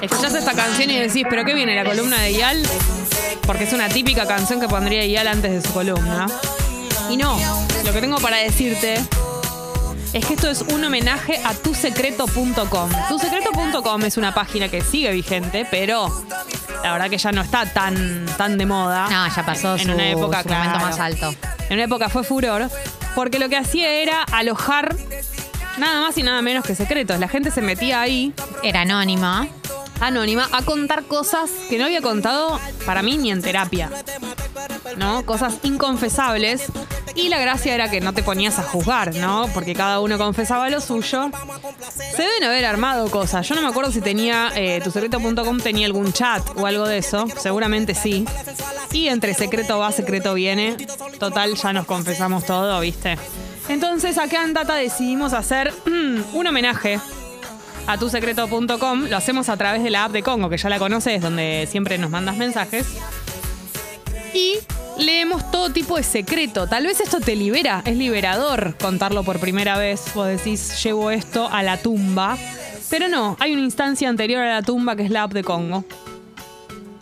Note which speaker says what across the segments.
Speaker 1: Escuchás esta canción y decís, ¿pero qué viene la columna de Ial? Porque es una típica canción que pondría Ial antes de su columna. Y no, lo que tengo para decirte es que esto es un homenaje a tusecreto.com. Tusecreto.com es una página que sigue vigente, pero la verdad que ya no está tan, tan de moda.
Speaker 2: No, ya pasó
Speaker 1: en
Speaker 2: su,
Speaker 1: una época
Speaker 2: su momento más alto.
Speaker 1: En una época fue furor, porque lo que hacía era alojar nada más y nada menos que secretos. La gente se metía ahí,
Speaker 2: Era anónima.
Speaker 1: Anónima, a contar cosas que no había contado para mí ni en terapia. ¿No? Cosas inconfesables. Y la gracia era que no te ponías a juzgar, ¿no? Porque cada uno confesaba lo suyo. Se deben haber armado cosas. Yo no me acuerdo si tenía, eh, tusecreto.com tenía algún chat o algo de eso. Seguramente sí. Y entre secreto va, secreto viene. Total, ya nos confesamos todo, ¿viste? Entonces acá en Data decidimos hacer un homenaje a tusecreto.com. Lo hacemos a través de la app de Congo, que ya la conoces, donde siempre nos mandas mensajes. Y leemos todo tipo de secreto. Tal vez esto te libera, es liberador contarlo por primera vez. Vos decís, llevo esto a la tumba. Pero no, hay una instancia anterior a la tumba que es la app de Congo.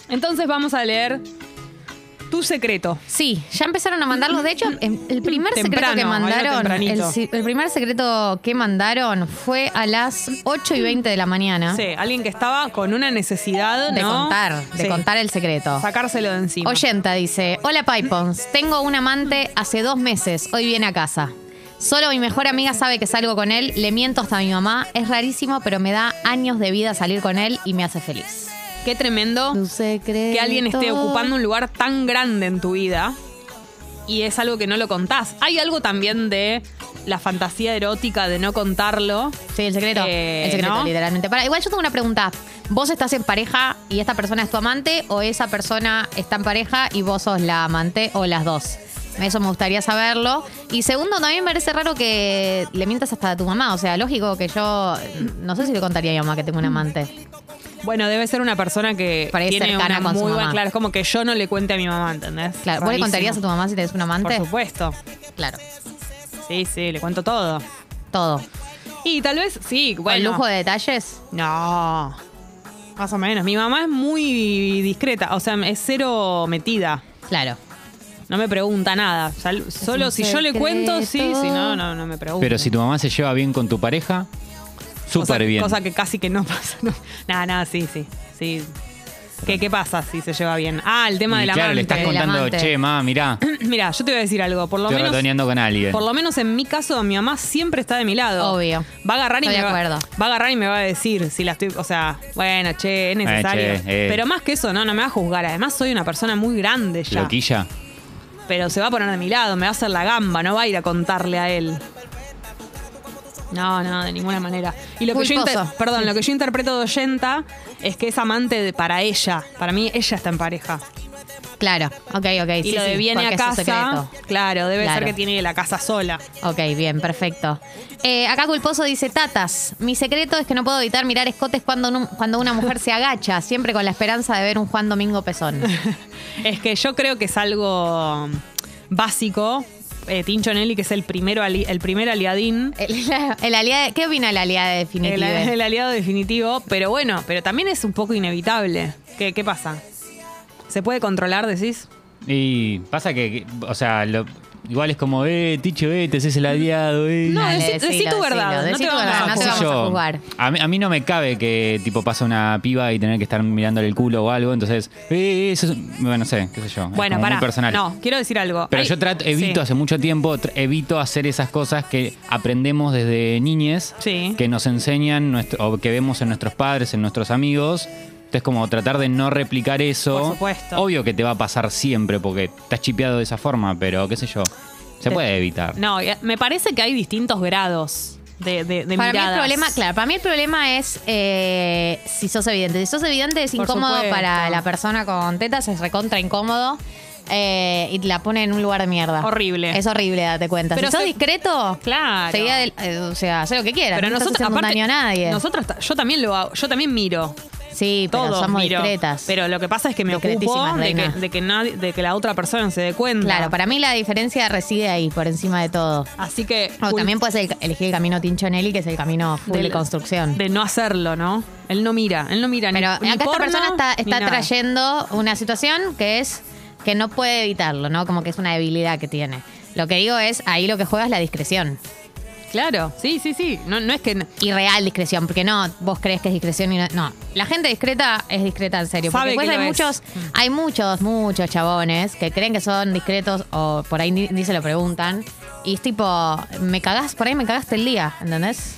Speaker 1: Entonces vamos a leer tu secreto.
Speaker 2: Sí, ya empezaron a mandarlos. De hecho, em, el primer secreto
Speaker 1: Temprano,
Speaker 2: que
Speaker 1: algo
Speaker 2: mandaron,
Speaker 1: tempranito.
Speaker 2: el, si- el primer secreto que mandaron fue a las 8 y 20 de la mañana
Speaker 1: Sí, alguien que estaba con una necesidad
Speaker 2: de
Speaker 1: ¿no?
Speaker 2: contar, de
Speaker 1: Sí,
Speaker 2: contar el secreto.
Speaker 1: Sacárselo de encima.
Speaker 2: Oyenta dice, hola Pipons, tengo un amante hace dos meses, hoy viene a casa. Solo mi mejor amiga sabe que salgo con él, le miento hasta a mi mamá, es rarísimo, pero me da años de vida salir con él y me hace feliz.
Speaker 1: Qué tremendo. que alguien esté ocupando un lugar tan grande en tu vida y es algo que no lo contás. Hay algo también de la fantasía erótica de no contarlo.
Speaker 2: Sí, el secreto.
Speaker 1: Eh,
Speaker 2: el secreto,
Speaker 1: ¿no?
Speaker 2: literalmente. Para, igual yo tengo una pregunta. ¿Vos estás en pareja y esta persona es tu amante o esa persona está en pareja y vos sos la amante o las dos? Eso me gustaría saberlo. Y segundo, también me parece raro que le mientas hasta a tu mamá. O sea, lógico que yo no sé si le contaría a mi mamá que tengo un amante.
Speaker 1: Bueno, debe ser una persona que
Speaker 2: ahí
Speaker 1: tiene
Speaker 2: cercana
Speaker 1: una
Speaker 2: con su
Speaker 1: muy buena...
Speaker 2: mamá.
Speaker 1: Claro, es como que yo no le cuente a mi mamá, ¿entendés?
Speaker 2: Claro, ¿vos le
Speaker 1: Rarísimo.
Speaker 2: contarías a tu mamá si tenés un
Speaker 1: Por
Speaker 2: amante?
Speaker 1: supuesto.
Speaker 2: Claro,
Speaker 1: Sí, sí, le cuento todo.
Speaker 2: todo.
Speaker 1: Y tal vez, sí,
Speaker 2: ¿Con
Speaker 1: bueno.
Speaker 2: lujo de detalles?
Speaker 1: No. Más o menos. Mi mamá es muy discreta, o sea, es cero metida.
Speaker 2: Claro.
Speaker 1: No me pregunta nada. O sea, solo
Speaker 2: un
Speaker 1: si yo le cuento, sí, si no, no, no me pregunta.
Speaker 3: Pero si tu mamá se lleva bien con tu pareja, súper bien.
Speaker 1: Cosa que casi que no pasa. No. Nada, nada, sí, sí. sí. ¿Qué, ¿Qué pasa si se lleva bien? Ah, el tema
Speaker 3: Y
Speaker 1: de la
Speaker 3: claro, le estás contando, che, mamá, mirá,
Speaker 1: Mira, yo te voy a decir algo. Por lo
Speaker 3: estoy
Speaker 1: menos.
Speaker 3: ratoneando con alguien.
Speaker 1: Por lo menos en mi caso, mi mamá siempre está de mi lado.
Speaker 2: Obvio.
Speaker 1: Va a agarrar y
Speaker 2: Estoy
Speaker 1: me
Speaker 2: de
Speaker 1: va,
Speaker 2: acuerdo.
Speaker 1: va a agarrar y me va a decir si la estoy, o sea, bueno, che, es necesario.
Speaker 3: che, eh.
Speaker 1: Pero más que eso, no, no me va a juzgar. Además, soy una persona muy grande ya.
Speaker 3: Loquilla.
Speaker 1: Pero se va a poner de mi lado, me va a hacer la gamba, no va a ir a contarle a él. No, no, de ninguna manera. Y lo que yo
Speaker 2: Culposo.
Speaker 1: inter- perdón, lo que yo interpreto de oyenta es que es amante de- para ella. Para mí, ella está en pareja.
Speaker 2: Claro, ok, ok.
Speaker 1: Y
Speaker 2: sí,
Speaker 1: lo de
Speaker 2: sí,
Speaker 1: viene a
Speaker 2: porque es su
Speaker 1: casa,
Speaker 2: secreto.
Speaker 1: claro, debe
Speaker 2: Claro.
Speaker 1: ser que tiene la casa sola.
Speaker 2: Ok, bien, perfecto. Eh, acá Culposo dice, Tatas, mi secreto es que no puedo evitar mirar escotes cuando, cuando una mujer se agacha, siempre con la esperanza de ver un Juan Domingo Pezón.
Speaker 1: Es que yo creo que es algo básico. Eh, Tincho Nelly, que es el primero ali- el primer aliadín.
Speaker 2: El, el aliado- ¿Qué opina el aliado definitivo?
Speaker 1: el aliado definitivo, pero bueno, pero también es un poco inevitable. ¿Qué, qué pasa? ¿Se puede controlar, decís?
Speaker 3: Y pasa que, que, o sea, lo- igual es como, eh, Ticho, eh, te haces el adiado, eh.
Speaker 1: No,
Speaker 2: Dale,
Speaker 1: decí-
Speaker 2: decilo,
Speaker 1: tu verdad,
Speaker 2: decilo,
Speaker 1: no
Speaker 2: decí
Speaker 1: te
Speaker 2: tu verdad, no
Speaker 3: qué
Speaker 2: te
Speaker 3: sé
Speaker 2: vamos a
Speaker 3: yo.
Speaker 2: juzgar.
Speaker 3: A mí, a mí no me cabe que tipo pasa una piba y tener que estar mirándole el culo o algo, entonces, eh, eso es, bueno, no sé, qué sé yo.
Speaker 1: Bueno, para.
Speaker 3: muy personal.
Speaker 1: No, quiero decir algo.
Speaker 3: Pero
Speaker 1: Ay,
Speaker 3: yo trato, evito
Speaker 1: sí.
Speaker 3: hace mucho tiempo, evito hacer esas cosas que aprendemos desde niñes,
Speaker 1: Sí.
Speaker 3: que nos enseñan nuestro- o que vemos en nuestros padres, en nuestros amigos. Entonces, como tratar de no replicar eso.
Speaker 1: Por supuesto.
Speaker 3: Obvio que te va a pasar siempre porque estás chipeado de esa forma, pero qué sé yo. Se puede evitar.
Speaker 1: No, ya- me parece que hay distintos grados de, de, de
Speaker 2: Para mí el problema, claro, para mí el problema es eh, si sos evidente. Si sos evidente es
Speaker 1: Por
Speaker 2: incómodo
Speaker 1: supuesto.
Speaker 2: para la persona con tetas, es recontra incómodo. eh, y la pone en un lugar de mierda.
Speaker 1: Horrible.
Speaker 2: Es horrible, date cuenta.
Speaker 1: Pero
Speaker 2: si sos discreto,
Speaker 1: Claro.
Speaker 2: eh, o sea, sé lo que quieras.
Speaker 1: Pero
Speaker 2: no
Speaker 1: nosotros, aparte,
Speaker 2: daño a nadie.
Speaker 1: nosotros, yo también lo hago, yo también miro.
Speaker 2: Sí, pero
Speaker 1: todo
Speaker 2: somos
Speaker 1: miro.
Speaker 2: discretas.
Speaker 1: Pero lo que pasa es que me ocupo de que, de, que nadie- de que la otra persona se dé cuenta.
Speaker 2: Claro, para mí la diferencia reside ahí, por encima de todo.
Speaker 1: Así que.
Speaker 2: O también puedes el- elegir el camino Tinchonelli, que es el camino full de construcción.
Speaker 1: De no hacerlo, ¿no? Él no mira, él no mira
Speaker 2: Pero
Speaker 1: ni, ni
Speaker 2: acá esta
Speaker 1: porno,
Speaker 2: persona está, está trayendo una situación que es que no puede evitarlo, ¿no? Como que es una debilidad que tiene. Lo que digo es, ahí lo que juega es la discreción.
Speaker 1: Claro, sí, sí, sí. No, no es que.
Speaker 2: Y real discreción, porque no, vos crees que es discreción y no. No, la gente discreta es discreta en serio.
Speaker 1: Sabe
Speaker 2: Porque después
Speaker 1: que
Speaker 2: hay
Speaker 1: lo
Speaker 2: muchos,
Speaker 1: es. Mm.
Speaker 2: hay muchos, muchos chabones que creen que son discretos o por ahí ni, ni se lo preguntan. Y es tipo, me cagás, por ahí me cagaste el día, ¿entendés?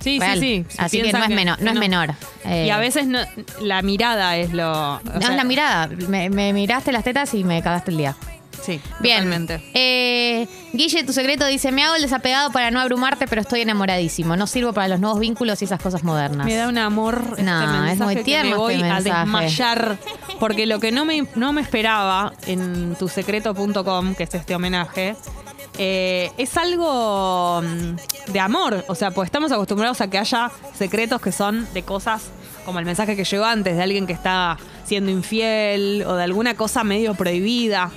Speaker 1: Sí,
Speaker 2: Real.
Speaker 1: sí, sí.
Speaker 2: Así que no es menor, no es menor. Eh,
Speaker 1: Y a veces no- la mirada es lo.
Speaker 2: no
Speaker 1: sea,
Speaker 2: es la mirada. Me, me miraste las tetas y me cagaste el día.
Speaker 1: Sí,
Speaker 2: Bien.
Speaker 1: totalmente.
Speaker 2: Eh, Guille, tu secreto dice: Me hago el desapegado para no abrumarte, pero estoy enamoradísimo. No sirvo para los nuevos vínculos y esas cosas modernas.
Speaker 1: Me da un amor este
Speaker 2: No, es
Speaker 1: mensaje
Speaker 2: muy
Speaker 1: que
Speaker 2: tierno
Speaker 1: me voy
Speaker 2: este
Speaker 1: a
Speaker 2: mensaje.
Speaker 1: desmayar. Porque lo que no me, no me esperaba en tusecreto.com, que es este homenaje, eh, es algo mm, de amor. O sea, pues estamos acostumbrados a que haya secretos que son de cosas como el mensaje que llegó antes de alguien que está siendo infiel o de alguna cosa medio prohibida.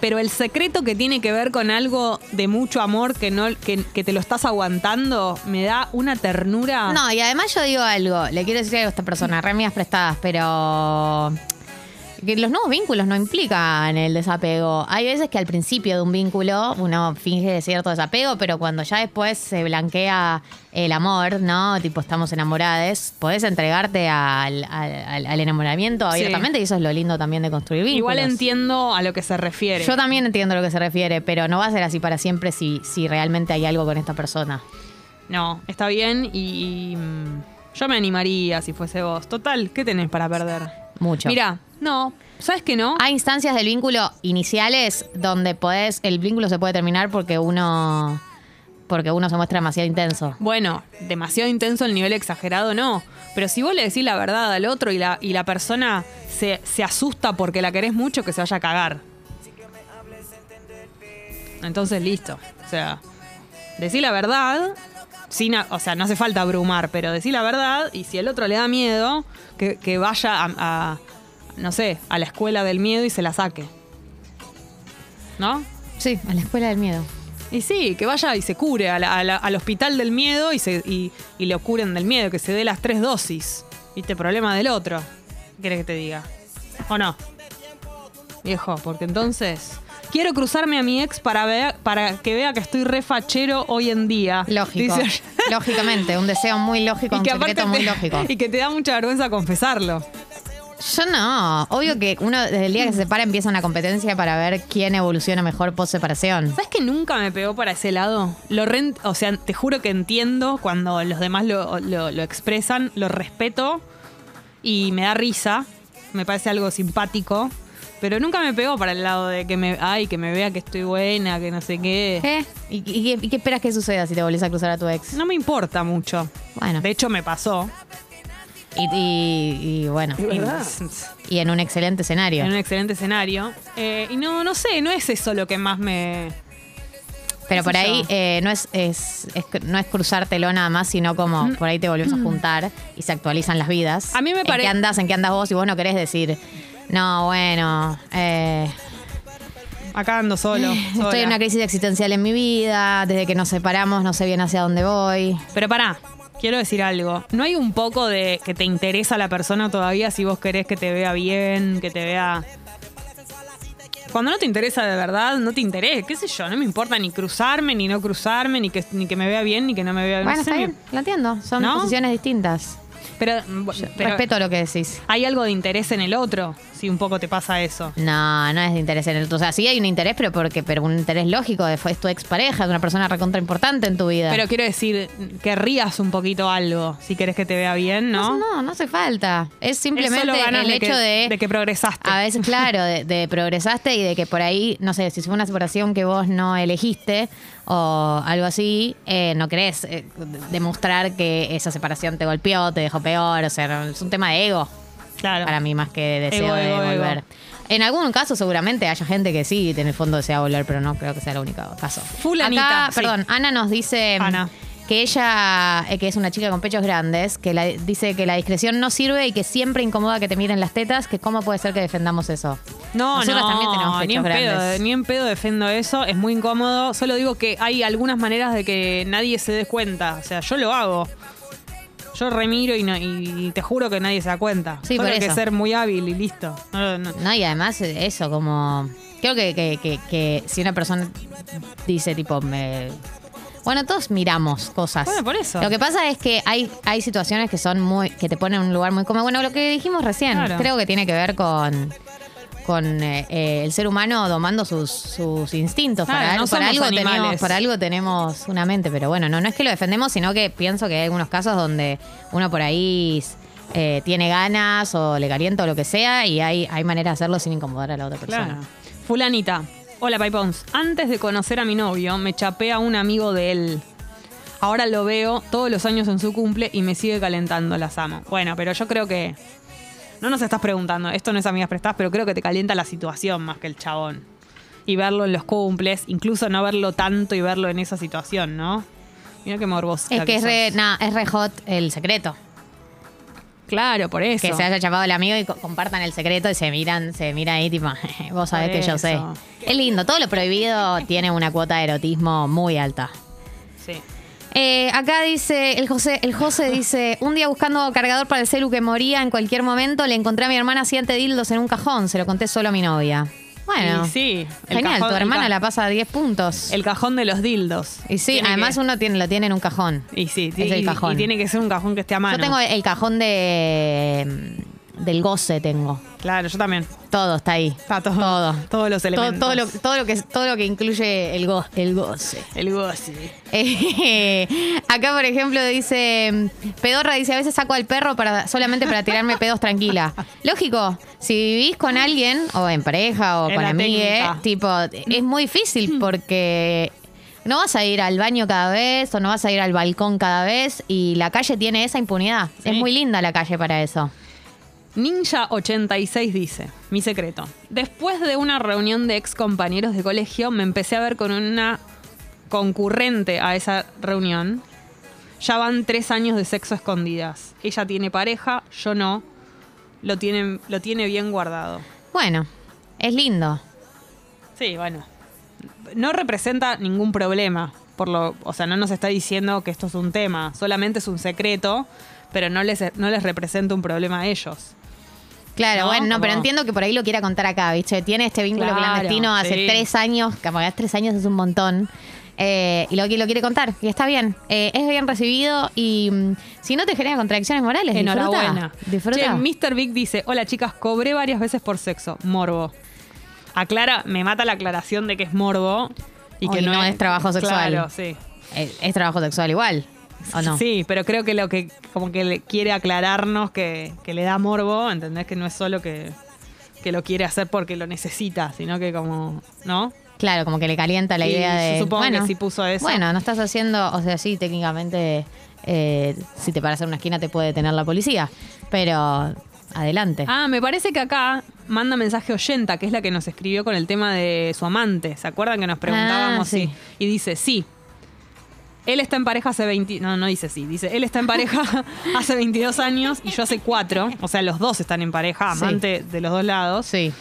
Speaker 1: Pero el secreto que tiene que ver con algo de mucho amor que no que, que te lo estás aguantando me da una ternura.
Speaker 2: No, y además yo digo algo, le quiero decir algo a esta persona, re prestadas, pero que los nuevos vínculos no implican el desapego. Hay veces que al principio de un vínculo uno finge cierto desapego, pero cuando ya después se blanquea el amor, ¿no? Tipo, estamos enamorados, podés entregarte al, al- al enamoramiento
Speaker 1: Sí.
Speaker 2: abiertamente y eso es lo lindo también de construir vínculos.
Speaker 1: Igual entiendo a lo que se refiere.
Speaker 2: Yo también entiendo a lo que se refiere, pero no va a ser así para siempre si, si realmente hay algo con esta persona.
Speaker 1: No, está bien y, y, mm, yo me animaría si fuese vos. Total, ¿qué tenés para perder?
Speaker 2: Mucho.
Speaker 1: Mira, no, ¿sabes que no?
Speaker 2: Hay instancias del vínculo iniciales donde podés, el vínculo se puede terminar porque uno, porque uno se muestra demasiado intenso.
Speaker 1: Bueno, demasiado intenso el nivel exagerado, no. Pero si vos le decís la verdad al otro y la, y la persona se, se asusta porque la querés mucho, que se vaya a cagar. Entonces, listo. O sea, decí la verdad, sin, o sea, no hace falta abrumar, pero decí la verdad y si el otro le da miedo, que, que vaya a, a, no sé, a la escuela del miedo y se la saque. ¿No?
Speaker 2: Sí, a la escuela del miedo.
Speaker 1: Y sí, que vaya y se cure a la- a la- al hospital del miedo y, se, y, y le curen del miedo, que se dé las tres dosis. ¿Viste? Problema del otro. ¿Qué querés que te diga? ¿O no? Viejo, porque entonces. Quiero cruzarme a mi ex para, ver, para que vea que estoy re fachero hoy en día.
Speaker 2: Lógico.
Speaker 1: Dice-
Speaker 2: Lógicamente, un deseo muy lógico, un secreto muy lógico.
Speaker 1: y que te da mucha vergüenza confesarlo.
Speaker 2: Yo no. Obvio que uno desde el día que se separa empieza una competencia para ver quién evoluciona mejor post separación.
Speaker 1: ¿Sabes que nunca me pegó para ese lado? Lo re- o sea, te juro que entiendo cuando los demás lo, lo- lo expresan, lo respeto y me da risa, me parece algo simpático, pero nunca me pegó para el lado de que me, ay, que me vea que estoy buena, que no sé qué.
Speaker 2: ¿Qué? ¿Y, y qué esperas que suceda si te volvés a cruzar a tu ex?
Speaker 1: No me importa mucho.
Speaker 2: Bueno.
Speaker 1: De hecho, me pasó.
Speaker 2: Y, y- y bueno, y en un excelente escenario.
Speaker 1: En un excelente escenario. Eh, y no, no sé, no es eso lo que más me.
Speaker 2: Pero por ahí eh, no es, es- es- no es cruzártelo nada más, sino como por ahí te volvés a juntar y se actualizan las vidas.
Speaker 1: A mí me
Speaker 2: ¿En
Speaker 1: pare-
Speaker 2: qué andas? ¿En qué andas vos? Y vos no querés decir, no, bueno, eh,
Speaker 1: Acá ando solo.
Speaker 2: estoy en una crisis existencial en mi vida, desde que nos separamos no sé bien hacia dónde voy.
Speaker 1: Pero pará, quiero decir algo. ¿No hay un poco de que te interesa la persona todavía si vos querés que te vea bien, que te vea... Cuando no te interesa de verdad, no te interesa, qué sé yo, no me importa ni cruzarme, ni no cruzarme, ni que, ni que me vea bien, ni que no me vea bien.
Speaker 2: Bueno,
Speaker 1: No sé,
Speaker 2: está bien, lo entiendo. Son
Speaker 1: ¿No?
Speaker 2: posiciones distintas.
Speaker 1: Pero, pero
Speaker 2: Respeto lo que decís.
Speaker 1: hay algo de interés en el otro, si un poco te pasa eso.
Speaker 2: No, no es de interés en el otro. O sea, sí hay un interés, pero porque, pero un interés lógico. Es tu expareja, es una persona recontra importante en tu vida.
Speaker 1: Pero quiero decir, querrías un poquito algo, si querés que te vea bien, ¿no?
Speaker 2: No, no, no hace falta. Es simplemente el
Speaker 1: de
Speaker 2: hecho
Speaker 1: que,
Speaker 2: de,
Speaker 1: de que progresaste.
Speaker 2: A veces, claro, de, de progresaste y de que por ahí, no sé, si fue una separación que vos no elegiste o algo así, eh, no querés eh, demostrar que esa separación te golpeó, te dejó peor. O sea, es un tema de ego
Speaker 1: claro.
Speaker 2: para mí más que de deseo
Speaker 1: Ego,
Speaker 2: de
Speaker 1: ego, ego.
Speaker 2: volver. En algún caso seguramente haya gente que sí, en el fondo desea volver, pero no creo que sea el único caso.
Speaker 1: Fulanita,
Speaker 2: Acá,
Speaker 1: sí.
Speaker 2: perdón, Ana nos dice
Speaker 1: Ana.
Speaker 2: que ella, eh, que es una chica con pechos grandes, que la- dice que la discreción no sirve y que siempre incomoda que te miren las tetas, que cómo puede ser que defendamos eso.
Speaker 1: No,
Speaker 2: Nosotras
Speaker 1: no,
Speaker 2: también tenemos
Speaker 1: ni en,
Speaker 2: pechos
Speaker 1: pedo,
Speaker 2: grandes.
Speaker 1: ni en pedo defiendo eso, es muy incómodo. Solo digo que hay algunas maneras de que nadie se dé cuenta. O sea, yo lo hago. Yo remiro y, no, y te juro que nadie se da cuenta.
Speaker 2: Sí,
Speaker 1: Solo
Speaker 2: por
Speaker 1: hay que
Speaker 2: eso.
Speaker 1: ser muy hábil y listo. No, no.
Speaker 2: No, y además eh, eso, como... Creo que, que- que- que si una persona dice tipo, me... Bueno, todos miramos cosas.
Speaker 1: Bueno, por eso.
Speaker 2: Lo que pasa es que hay, hay situaciones que son muy, que te ponen en un lugar muy cómodo. Bueno, lo que dijimos recién,
Speaker 1: Claro.
Speaker 2: creo que tiene que ver con, con eh, el ser humano domando sus, sus instintos.
Speaker 1: Claro,
Speaker 2: para,
Speaker 1: no
Speaker 2: para
Speaker 1: somos
Speaker 2: algo
Speaker 1: animales.
Speaker 2: tenemos, para algo tenemos una mente, pero bueno, no, no es que lo defendemos, sino que pienso que hay algunos casos donde uno por ahí eh, tiene ganas o le calienta o lo que sea y hay, hay manera de hacerlo sin incomodar a la otra persona.
Speaker 1: Claro. Fulanita. Hola, Paipons. Antes de conocer a mi novio, me chapé a un amigo de él. Ahora lo veo todos los años en su cumple y me sigue calentando, las amo. Bueno, pero yo creo que. No nos estás preguntando, esto no es amigas prestadas, pero creo que te calienta la situación más que el chabón. Y verlo en los cumples, incluso no verlo tanto y verlo en esa situación, ¿no? Mira qué morbosa.
Speaker 2: Es que es re, nah, es re hot el secreto.
Speaker 1: Claro, por eso.
Speaker 2: Que se haya chapado el amigo y co- compartan el secreto y se miran, se mira ahí tipo, vos sabés
Speaker 1: Por
Speaker 2: que yo sé. Es lindo, todo lo prohibido tiene una cuota de erotismo muy alta.
Speaker 1: Sí.
Speaker 2: Eh, acá dice, el José, el José dice, un día buscando cargador para el celu que moría en cualquier momento, le encontré a mi hermana siete dildos en un cajón, se lo conté solo a mi novia. Bueno,
Speaker 1: Y sí.
Speaker 2: genial,
Speaker 1: cajón-
Speaker 2: tu hermana la pasa a 10 puntos.
Speaker 1: El cajón de los dildos.
Speaker 2: y sí,
Speaker 1: Tiene
Speaker 2: además
Speaker 1: que-
Speaker 2: uno tiene, lo tiene en un cajón.
Speaker 1: Y sí,
Speaker 2: es
Speaker 1: y-
Speaker 2: el
Speaker 1: y-
Speaker 2: cajón.
Speaker 1: Y tiene que ser un cajón que esté a mano.
Speaker 2: Yo tengo el cajón de del goce tengo.
Speaker 1: Claro, yo también.
Speaker 2: Todo está ahí.
Speaker 1: Está todo.
Speaker 2: Todo.
Speaker 1: Todos los elementos.
Speaker 2: todo lo, todo lo que todo lo que incluye el, go- el goce.
Speaker 1: El gozi.
Speaker 2: Eh, acá, por ejemplo, dice Pedorra dice, a veces saco al perro para solamente para tirarme pedos tranquila. Lógico, si vivís con alguien, o en pareja, o
Speaker 1: Es
Speaker 2: con amigues, tipo, es muy difícil porque no vas a ir al baño cada vez, o no vas a ir al balcón cada vez, y la calle tiene esa impunidad.
Speaker 1: Sí.
Speaker 2: Es muy linda la calle para eso.
Speaker 1: Ninja86 dice, mi secreto. Después de una reunión de ex compañeros de colegio, me empecé a ver con una concurrente a esa reunión. Ya van tres años de sexo escondidas. Ella tiene pareja, yo no. Lo tiene, lo tiene bien guardado.
Speaker 2: Bueno, es lindo.
Speaker 1: Sí, bueno. No representa ningún problema. Por lo, o sea, no nos está diciendo que esto es un tema. Solamente es un secreto, pero no les, no les representa un problema a ellos.
Speaker 2: Claro,
Speaker 1: ¿No?
Speaker 2: bueno, no, pero
Speaker 1: Como-
Speaker 2: entiendo que por ahí lo quiera contar acá, ¿viste? Tiene este vínculo
Speaker 1: Claro,
Speaker 2: clandestino hace
Speaker 1: sí.
Speaker 2: tres años, capaz tres años es un montón. eh, y lo, que- lo quiere contar, y está bien. Eh, es bien recibido y mm, si no te genera contradicciones morales, disfruta.
Speaker 1: Enhorabuena.
Speaker 2: Disfruta.
Speaker 1: Che, Mr. Big dice, hola chicas, cobré varias veces por sexo. Morbo. Aclara, me mata la aclaración de que es morbo. Y que no,
Speaker 2: no es trabajo sexual.
Speaker 1: Claro, sí.
Speaker 2: Eh, es trabajo sexual igual, ¿o no?
Speaker 1: Sí, pero creo que lo que como que le quiere aclararnos que, que le da morbo, ¿entendés? Que no es solo que, que lo quiere hacer porque lo necesita, sino que como, ¿no?
Speaker 2: Claro, como que le calienta la idea
Speaker 1: yo
Speaker 2: de.
Speaker 1: supongo que
Speaker 2: bueno,
Speaker 1: sí puso eso.
Speaker 2: Bueno, no estás haciendo. O sea, sí, técnicamente, eh, si te paras en una esquina te puede detener la policía. Pero adelante.
Speaker 1: Ah, me parece que acá manda mensaje oyenta, que es la que nos escribió con el tema de su amante. ¿Se acuerdan que nos preguntábamos?
Speaker 2: Ah, sí.
Speaker 1: sí. Y dice, sí. Él está en pareja hace 20... No, no dice sí. Dice, él está en pareja hace 22 años y yo hace 4. O sea, los dos están en pareja,
Speaker 2: Sí.
Speaker 1: amante de los dos lados.
Speaker 2: Sí.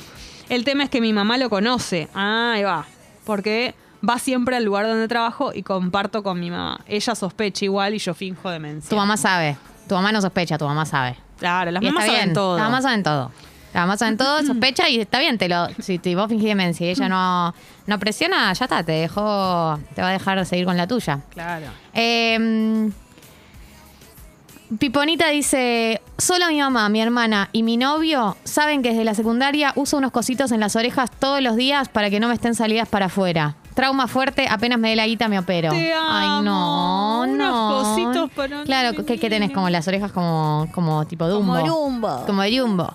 Speaker 1: El tema es que mi mamá lo conoce. Ah, ahí va. Porque va siempre al lugar donde trabajo y comparto con mi mamá. Ella sospecha igual y yo finjo demencia.
Speaker 2: Tu mamá sabe. Tu mamá no sospecha, tu mamá sabe.
Speaker 1: Claro, las mamás saben todo.
Speaker 2: Las mamás saben todo. Las mamás saben todo, sospecha y está bien. Te lo, si te, vos fingís demencia y ella no, no presiona, ya está, te dejó, te va a dejar seguir con la tuya.
Speaker 1: Claro.
Speaker 2: Eh, Piponita dice, solo mi mamá, mi hermana y mi novio saben que desde la secundaria uso unos cositos en las orejas todos los días para que no me estén salidas para afuera. Trauma fuerte, apenas me dé la guita me opero.
Speaker 1: Te
Speaker 2: Ay, no,
Speaker 1: amo. Unos
Speaker 2: no.
Speaker 1: cositos para-
Speaker 2: Claro, ¿qué, qué tenés? Como las orejas como, como tipo Dumbo.
Speaker 1: Como Dumbo.
Speaker 2: Como Dumbo.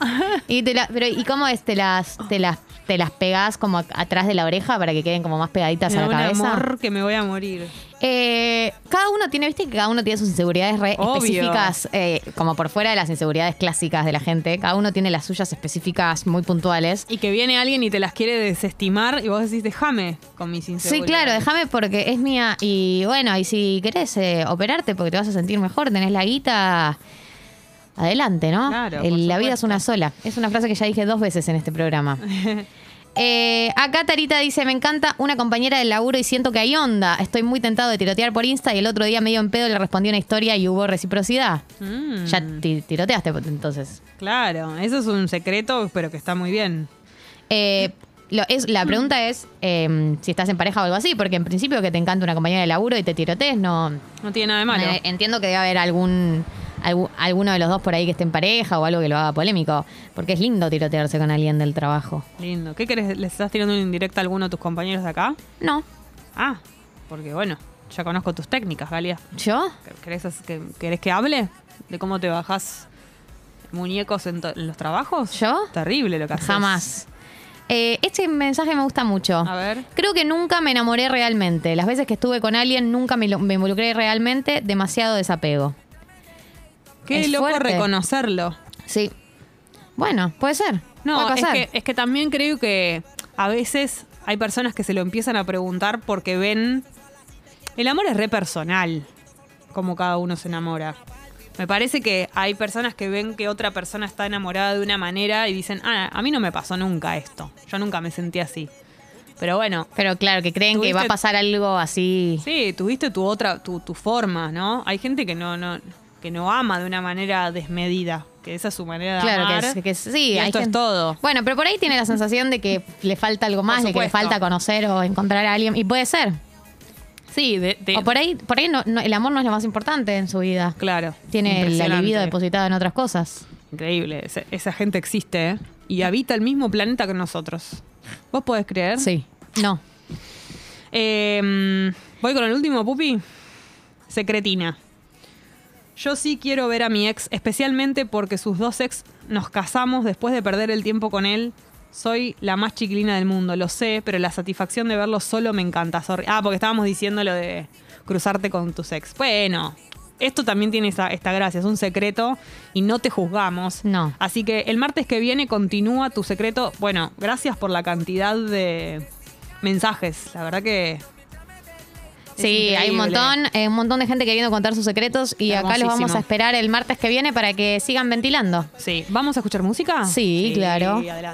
Speaker 2: y te la- pero, ¿y cómo es? ¿Te las, te las, te las pegás como atrás de la oreja para que queden como más pegaditas a la
Speaker 1: un
Speaker 2: cabeza?
Speaker 1: amor que me voy a morir.
Speaker 2: Eh, cada uno tiene, viste que cada uno tiene sus inseguridades re
Speaker 1: Obvio.
Speaker 2: específicas, eh, como por fuera de las inseguridades clásicas de la gente. Cada uno tiene las suyas específicas muy puntuales.
Speaker 1: Y que viene alguien y te las quiere desestimar y vos decís, déjame con mis
Speaker 2: Sí,
Speaker 1: inseguridades.
Speaker 2: claro, déjame porque es mía. Y bueno, y si querés eh, operarte porque te vas a sentir mejor, tenés la guita, adelante, ¿no?
Speaker 1: Claro,
Speaker 2: El- la vida es una sola. Es una frase que ya dije dos veces en este programa. Eh, acá Tarita dice, me encanta una compañera del laburo y siento que hay onda. Estoy muy tentado de tirotear por Insta y el otro día medio en pedo le respondí una historia y hubo reciprocidad.
Speaker 1: Mm,
Speaker 2: Ya ti- tiroteaste entonces.
Speaker 1: Claro, eso es un secreto, pero que está muy bien.
Speaker 2: Eh, lo- es, la pregunta es eh, si estás en pareja o algo así, porque en principio que te encanta una compañera de laburo y te tirotees, no...
Speaker 1: No tiene nada de malo.
Speaker 2: Entiendo que debe haber algún, algu- alguno de los dos por ahí que esté en pareja o algo que lo haga polémico, porque es lindo tirotearse con alguien del trabajo.
Speaker 1: Lindo. ¿Qué querés? ¿Les estás tirando una indirecta a alguno de tus compañeros de acá?
Speaker 2: No,
Speaker 1: Ah, porque bueno, ya conozco tus técnicas, Galia.
Speaker 2: ¿yo?
Speaker 1: ¿Querés que, querés que hable de cómo te bajás muñecos en, en los trabajos?
Speaker 2: ¿Yo?
Speaker 1: Terrible lo que haces.
Speaker 2: Jamás. Eh, este mensaje me gusta mucho.
Speaker 1: A ver.
Speaker 2: Creo que nunca me enamoré realmente. Las veces que estuve con alguien nunca me, lo- me involucré realmente. Demasiado desapego.
Speaker 1: Qué
Speaker 2: Es
Speaker 1: loco
Speaker 2: fuerte.
Speaker 1: reconocerlo.
Speaker 2: Sí. Bueno, puede ser.
Speaker 1: No,
Speaker 2: puede
Speaker 1: es que, es que también creo que a veces hay personas que se lo empiezan a preguntar porque ven. El amor es re personal, como cada uno se enamora. Me parece que hay personas que ven que otra persona está enamorada de una manera y dicen, ah, a mí no me pasó nunca esto. Yo nunca me sentí así. Pero bueno,
Speaker 2: Pero claro, que creen que va a pasar algo así.
Speaker 1: sí, tuviste tu otra, tu, tu forma, ¿no? Hay gente que no, no, que no ama de una manera desmedida, que esa es su manera de
Speaker 2: Claro
Speaker 1: amar.
Speaker 2: que, que sí.
Speaker 1: y
Speaker 2: hay
Speaker 1: esto es todo.
Speaker 2: Bueno, pero por ahí tiene la sensación de que le falta algo más, de que le falta conocer o encontrar a alguien. Y puede ser.
Speaker 1: Sí, de, de-
Speaker 2: O por ahí, por ahí no- no- el amor no es lo más importante en su vida.
Speaker 1: claro.
Speaker 2: Tiene la libido depositada en otras cosas.
Speaker 1: Increíble, esa, esa gente existe, ¿eh? Y habita el mismo planeta que nosotros. ¿Vos podés creer?
Speaker 2: Sí. No.
Speaker 1: Eh, Voy con el último, Pupi. Secretina. Yo sí quiero ver a mi ex, especialmente porque sus dos ex nos casamos después de perder el tiempo con él. Soy la más chiquilina del mundo, lo sé, pero la satisfacción de verlo solo me encanta. Sorry. Ah, porque estábamos diciendo lo de cruzarte con tus ex. Bueno, esto también tiene esa- esta gracia, es un secreto y no te juzgamos.
Speaker 2: No.
Speaker 1: Así que el martes que viene continúa tu secreto. Bueno, gracias por la cantidad de mensajes. La verdad que
Speaker 2: Sí, hay un montón, eh, un montón de gente queriendo contar sus secretos y acá los vamos a esperar el martes que viene para que sigan ventilando.
Speaker 1: Sí. ¿Vamos a escuchar música?
Speaker 2: Sí, claro.
Speaker 1: adelante.